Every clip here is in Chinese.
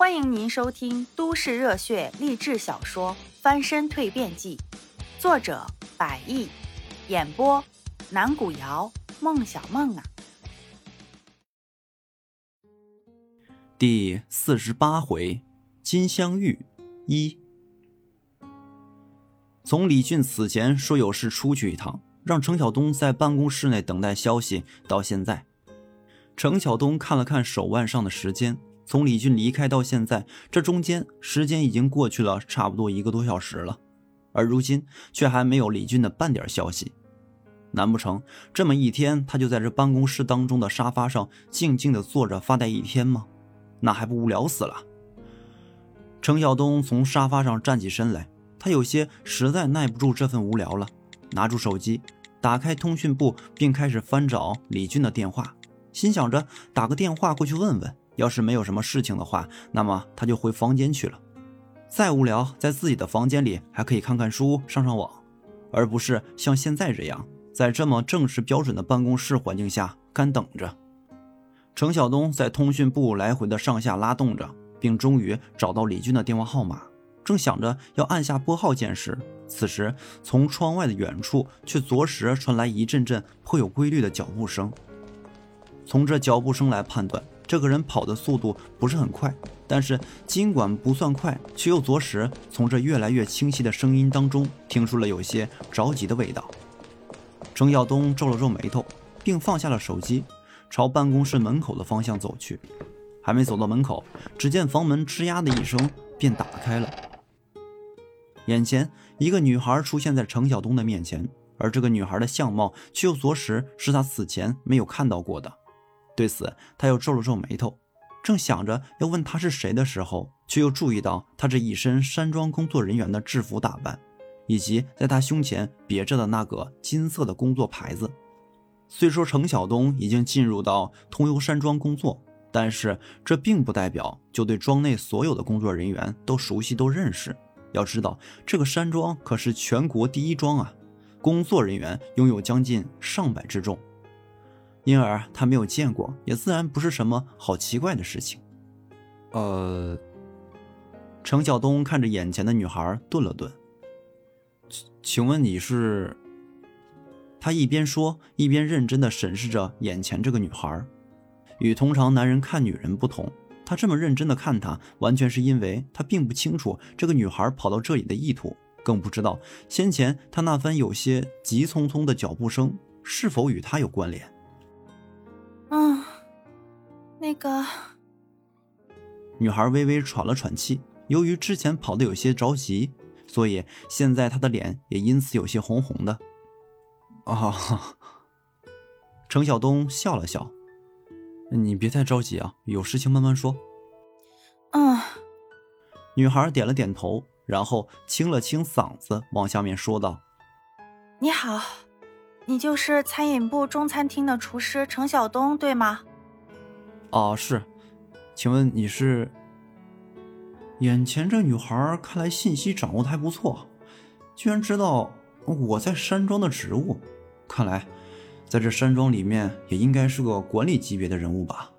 欢迎您收听都市热血励志小说《翻身蜕变记》，作者：百亿，演播：南古瑶、孟小梦啊。第四十八回，金镶玉一。从李俊此前说有事出去一趟，让程晓东在办公室内等待消息，到现在，程晓东看了看手腕上的时间。从李俊离开到现在，这中间时间已经过去了差不多一个多小时了，而如今却还没有李俊的半点消息。难不成这么一天，他就在这办公室当中的沙发上静静的坐着发呆一天吗？那还不无聊死了。程晓东从沙发上站起身来，他有些实在耐不住这份无聊了，拿出手机，打开通讯簿，并开始翻找李俊的电话，心想着打个电话过去问问。要是没有什么事情的话，那么他就回房间去了。再无聊，在自己的房间里还可以看看书、上上网，而不是像现在这样在这么正式标准的办公室环境下干等着。程晓东在通讯部来回的上下拉动着，并终于找到李军的电话号码，正想着要按下拨号键时，此时从窗外的远处却着实传来一阵阵颇有规律的脚步声。从这脚步声来判断。这个人跑的速度不是很快，但是尽管不算快，却又着实从这越来越清晰的声音当中听出了有些着急的味道。程晓东皱了皱眉头，并放下了手机，朝办公室门口的方向走去。还没走到门口，只见房门吱呀的一声便打开了，眼前一个女孩出现在程晓东的面前，而这个女孩的相貌却又着实是他此前没有看到过的。对此，他又皱了皱眉头，正想着要问他是谁的时候，却又注意到他这一身山庄工作人员的制服打扮，以及在他胸前别着的那个金色的工作牌子。虽说程晓东已经进入到通幽山庄工作，但是这并不代表就对庄内所有的工作人员都熟悉、都认识。要知道，这个山庄可是全国第一庄啊，工作人员拥有将近上百之众。因而他没有见过，也自然不是什么好奇怪的事情。呃，程晓东看着眼前的女孩，顿了顿。请请问你是？他一边说，一边认真的审视着眼前这个女孩。与通常男人看女人不同，他这么认真的看她，完全是因为他并不清楚这个女孩跑到这里的意图，更不知道先前他那番有些急匆匆的脚步声是否与他有关联。嗯，那个女孩微微喘了喘气，由于之前跑的有些着急，所以现在她的脸也因此有些红红的。啊，程晓东笑了笑：“你别太着急啊，有事情慢慢说。”嗯，女孩点了点头，然后清了清嗓子，往下面说道：“你好。”你就是餐饮部中餐厅的厨师程晓东，对吗？啊，是。请问你是？眼前这女孩看来信息掌握的还不错，居然知道我在山庄的职务。看来，在这山庄里面也应该是个管理级别的人物吧。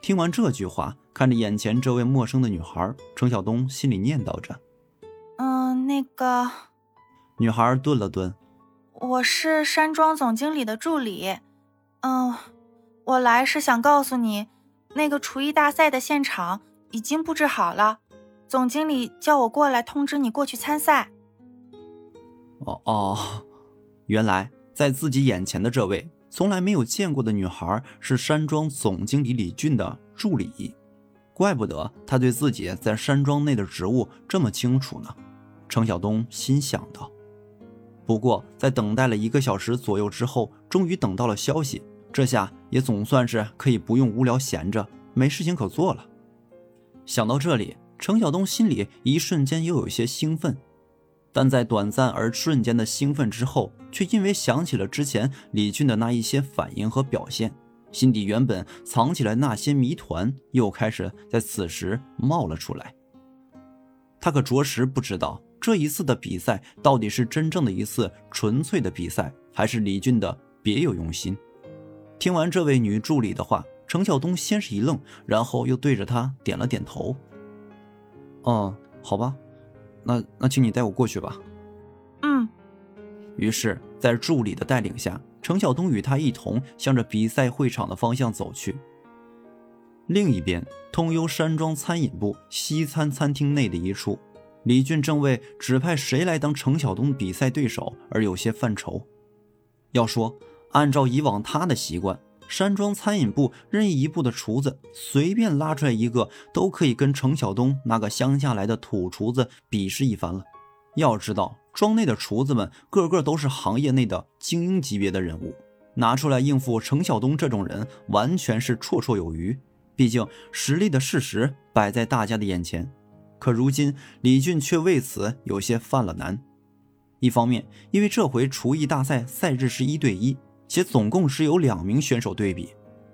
听完这句话，看着眼前这位陌生的女孩，程晓东心里念叨着：“嗯，那个。”女孩顿了顿。我是山庄总经理的助理，嗯，我来是想告诉你，那个厨艺大赛的现场已经布置好了，总经理叫我过来通知你过去参赛。哦哦，原来在自己眼前的这位从来没有见过的女孩是山庄总经理李俊的助理，怪不得他对自己在山庄内的职务这么清楚呢。程晓东心想道。不过，在等待了一个小时左右之后，终于等到了消息。这下也总算是可以不用无聊闲着，没事情可做了。想到这里，程晓东心里一瞬间又有些兴奋，但在短暂而瞬间的兴奋之后，却因为想起了之前李俊的那一些反应和表现，心底原本藏起来那些谜团又开始在此时冒了出来。他可着实不知道。这一次的比赛到底是真正的一次纯粹的比赛，还是李俊的别有用心？听完这位女助理的话，程晓东先是一愣，然后又对着她点了点头，哦，好吧，那那请你带我过去吧。嗯。于是，在助理的带领下，程晓东与他一同向着比赛会场的方向走去。另一边，通幽山庄餐饮部西餐餐厅内的一处，李俊正为指派谁来当程晓东比赛对手而有些犯愁。要说，按照以往他的习惯，山庄餐饮部任意一部的厨子，随便拉出来一个，都可以跟程晓东那个乡下来的土厨子比试一番了。要知道，庄内的厨子们个个都是行业内的精英级别的人物，拿出来应付程晓东这种人，完全是绰绰有余。毕竟实力的事实摆在大家的眼前。可如今，李俊却为此有些犯了难。一方面，因为这回厨艺大赛赛制是一对一，且总共只有两名选手对比，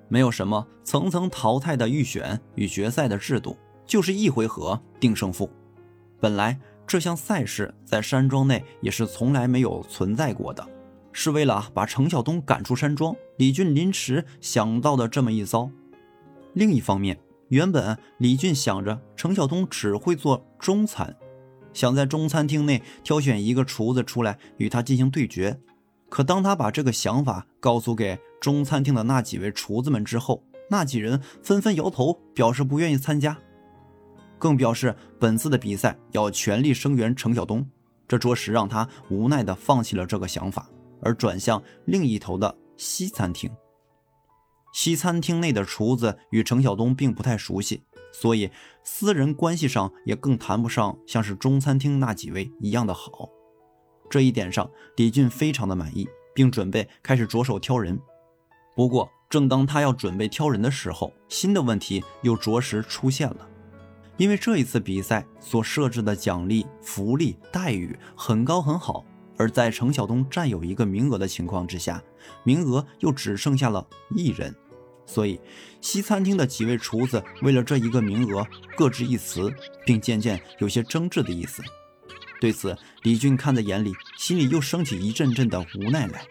没有什么层层淘汰的预选与决赛的制度，就是一回合定胜负。本来。这项赛事在山庄内也是从来没有存在过的，是为了把程晓东赶出山庄，李俊临时想到的这么一遭。另一方面，原本李俊想着程晓东只会做中餐，想在中餐厅内挑选一个厨子出来与他进行对决。可当他把这个想法告诉给中餐厅的那几位厨子们之后，那几人纷纷摇头，表示不愿意参加。更表示本次的比赛要全力声援程晓东，这着实让他无奈地放弃了这个想法，而转向另一头的西餐厅。西餐厅内的厨子与程晓东并不太熟悉，所以私人关系上也更谈不上像是中餐厅那几位一样的好。这一点上，李俊非常的满意，并准备开始着手挑人。不过，正当他要准备挑人的时候，新的问题又着实出现了。因为这一次比赛所设置的奖励、福利、待遇很高很好，而在程晓东占有一个名额的情况之下，名额又只剩下了一人，所以西餐厅的几位厨子为了这一个名额各执一词，并渐渐有些争执的意思。对此，李俊看在眼里，心里又升起一阵阵的无奈来。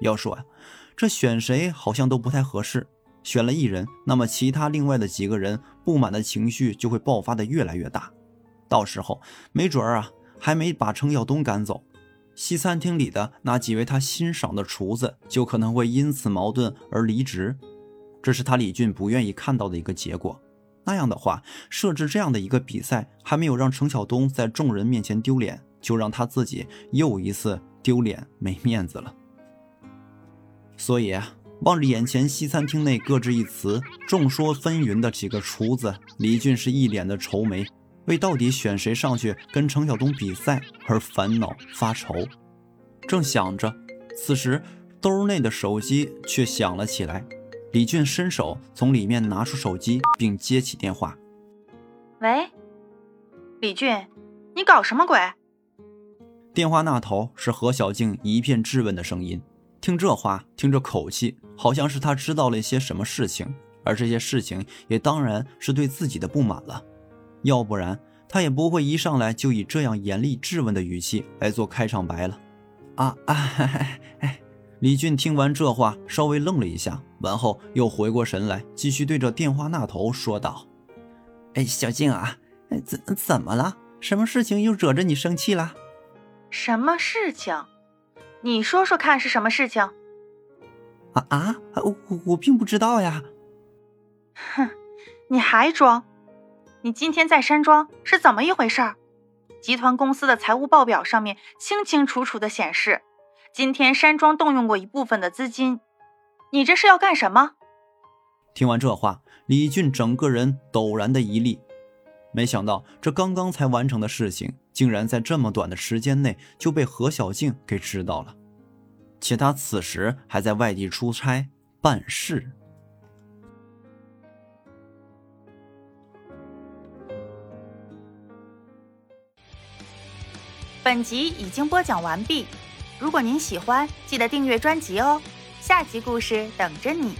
要说呀，这选谁好像都不太合适。选了一人，那么其他另外的几个人不满的情绪就会爆发的越来越大，到时候没准儿啊，还没把程耀东赶走，西餐厅里的那几位他欣赏的厨子就可能会因此矛盾而离职，这是他李俊不愿意看到的一个结果。那样的话，设置这样的一个比赛，还没有让程晓东在众人面前丢脸，就让他自己又一次丢脸没面子了。所以啊。望着眼前西餐厅内各执一词、众说纷纭的几个厨子，李俊是一脸的愁眉，为到底选谁上去跟程晓东比赛而烦恼发愁。正想着，此时兜内的手机却响了起来。李俊伸手从里面拿出手机，并接起电话：“喂，李俊，你搞什么鬼？”电话那头是何小静一片质问的声音。听这话，听这口气，好像是她知道了一些什么事情，而这些事情也当然是对自己的不满了，要不然她也不会一上来就以这样严厉质问的语气来做开场白了。啊啊！哎，李俊听完这话，稍微愣了一下，完后又回过神来，继续对着电话那头说道：“哎，小静啊，怎怎么了？什么事情又惹着你生气了？什么事情？”你说说看是什么事情？啊啊！我我并不知道呀。哼，你还装？你今天在山庄是怎么一回事？集团公司的财务报表上面清清楚楚的显示，今天山庄动用过一部分的资金。你这是要干什么？听完这话，李俊整个人陡然的一立，没想到这刚刚才完成的事情。竟然在这么短的时间内就被何小静给知道了，且他此时还在外地出差办事。本集已经播讲完毕，如果您喜欢，记得订阅专辑哦，下集故事等着你。